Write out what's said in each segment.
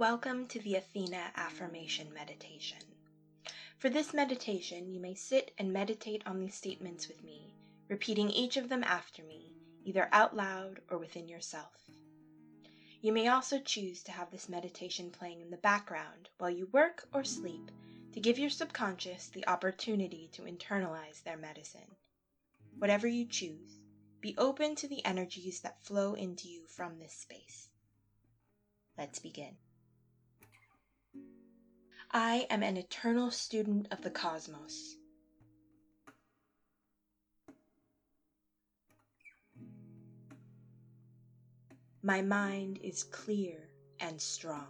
Welcome to the Athena Affirmation Meditation. For this meditation, you may sit and meditate on these statements with me, repeating each of them after me, either out loud or within yourself. You may also choose to have this meditation playing in the background while you work or sleep to give your subconscious the opportunity to internalize their medicine. Whatever you choose, be open to the energies that flow into you from this space. Let's begin. I am an eternal student of the cosmos. My mind is clear and strong.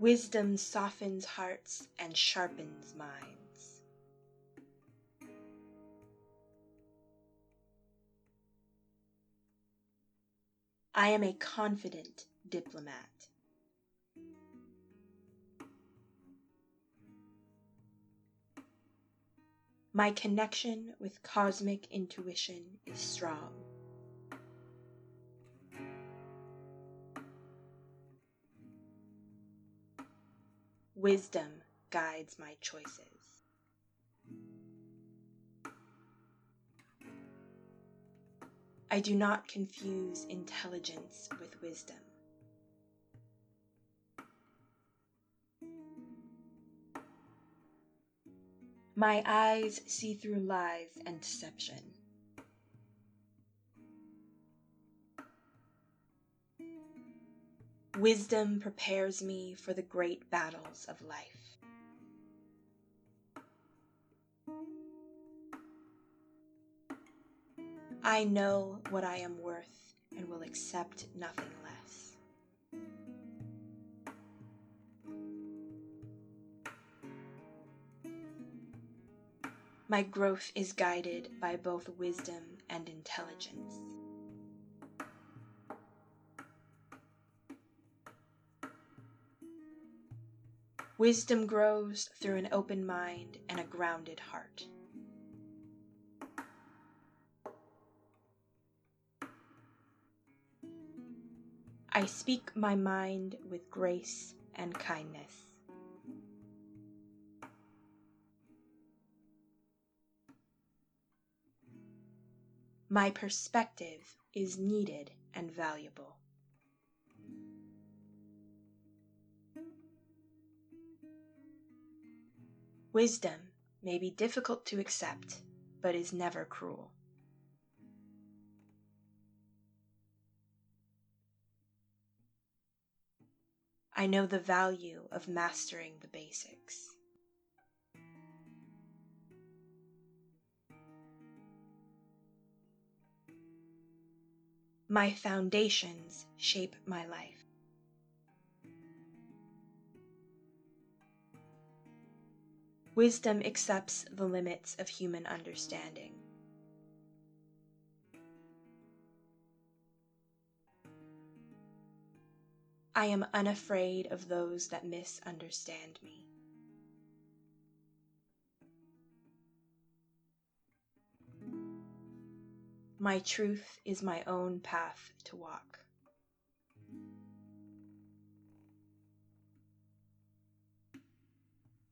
Wisdom softens hearts and sharpens minds. I am a confident diplomat. My connection with cosmic intuition is strong. Wisdom guides my choices. I do not confuse intelligence with wisdom. My eyes see through lies and deception. Wisdom prepares me for the great battles of life. I know what I am worth and will accept nothing less. My growth is guided by both wisdom and intelligence. Wisdom grows through an open mind and a grounded heart. I speak my mind with grace and kindness. My perspective is needed and valuable. Wisdom may be difficult to accept, but is never cruel. I know the value of mastering the basics. My foundations shape my life. Wisdom accepts the limits of human understanding. I am unafraid of those that misunderstand me. My truth is my own path to walk.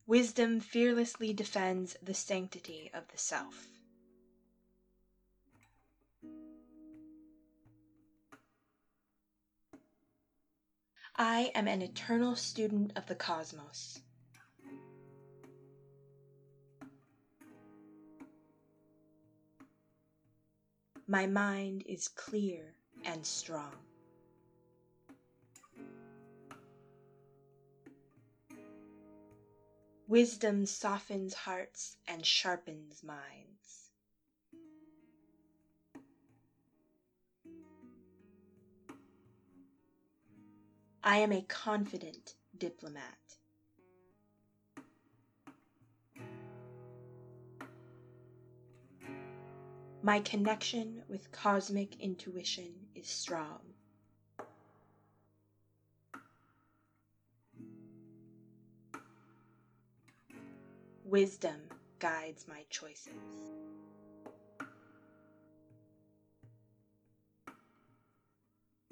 Wisdom fearlessly defends the sanctity of the self. I am an eternal student of the cosmos. My mind is clear and strong. Wisdom softens hearts and sharpens minds. I am a confident diplomat. My connection with cosmic intuition is strong. Wisdom guides my choices.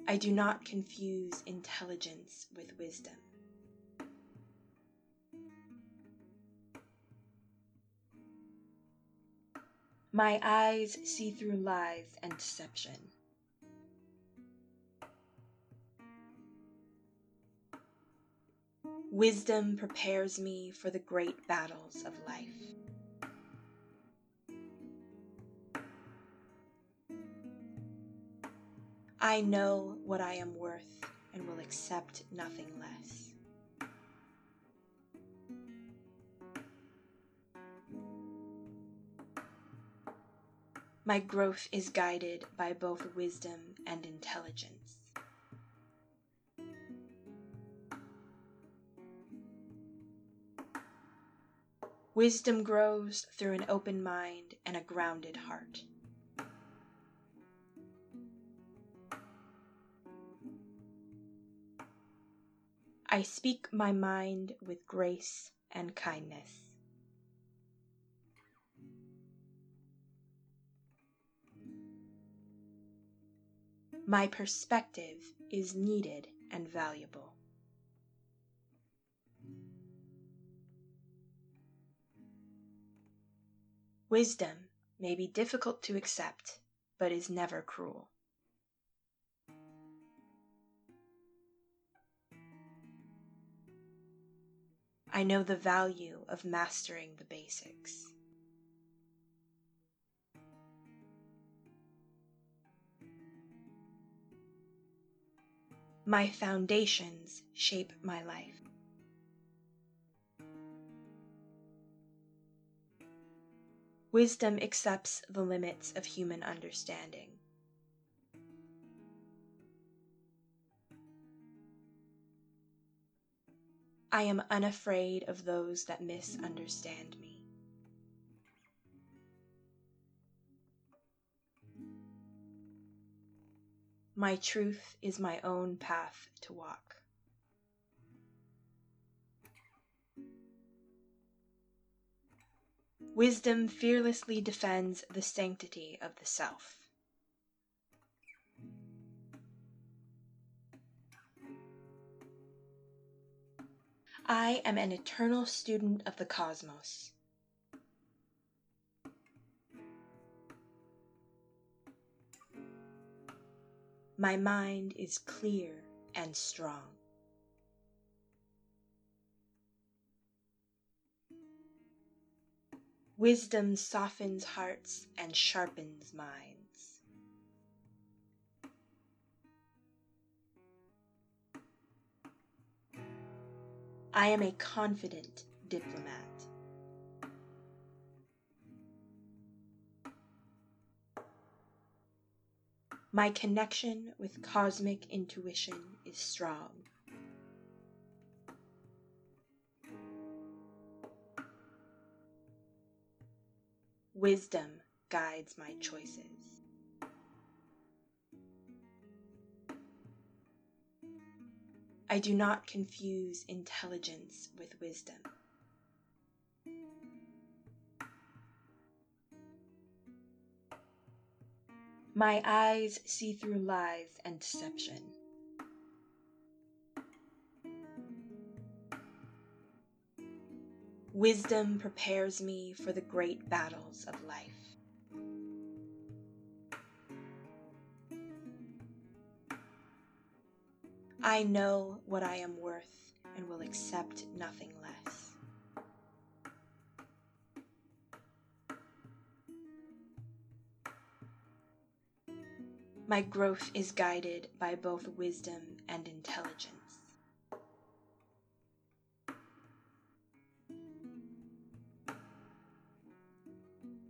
I do not confuse intelligence with wisdom. My eyes see through lies and deception. Wisdom prepares me for the great battles of life. I know what I am worth and will accept nothing less. My growth is guided by both wisdom and intelligence. Wisdom grows through an open mind and a grounded heart. I speak my mind with grace and kindness. My perspective is needed and valuable. Wisdom may be difficult to accept, but is never cruel. I know the value of mastering the basics. My foundations shape my life. Wisdom accepts the limits of human understanding. I am unafraid of those that misunderstand me. My truth is my own path to walk. Wisdom fearlessly defends the sanctity of the self. I am an eternal student of the cosmos. My mind is clear and strong. Wisdom softens hearts and sharpens minds. I am a confident diplomat. My connection with cosmic intuition is strong. Wisdom guides my choices. I do not confuse intelligence with wisdom. My eyes see through lies and deception. Wisdom prepares me for the great battles of life. I know what I am worth and will accept nothing less. My growth is guided by both wisdom and intelligence.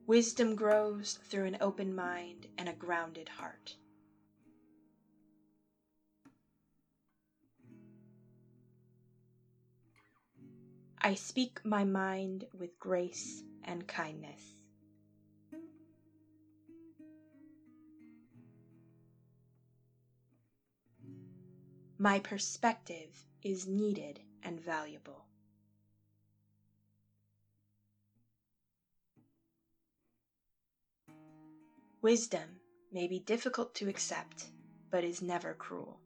Wisdom grows through an open mind and a grounded heart. I speak my mind with grace and kindness. My perspective is needed and valuable. Wisdom may be difficult to accept, but is never cruel.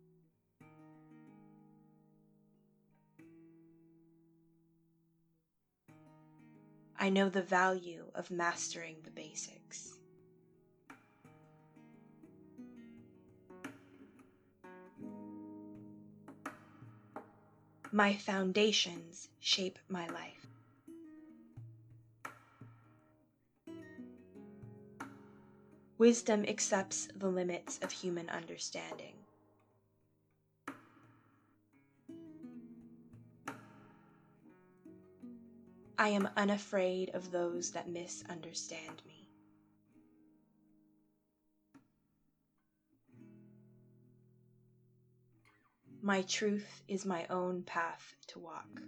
I know the value of mastering the basics. My foundations shape my life. Wisdom accepts the limits of human understanding. I am unafraid of those that misunderstand me. My truth is my own path to walk.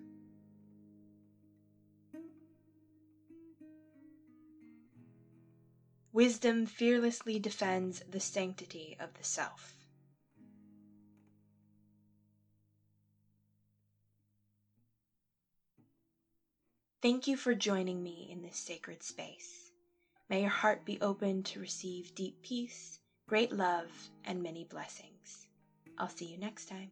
Wisdom fearlessly defends the sanctity of the self. Thank you for joining me in this sacred space. May your heart be open to receive deep peace, great love, and many blessings. I'll see you next time.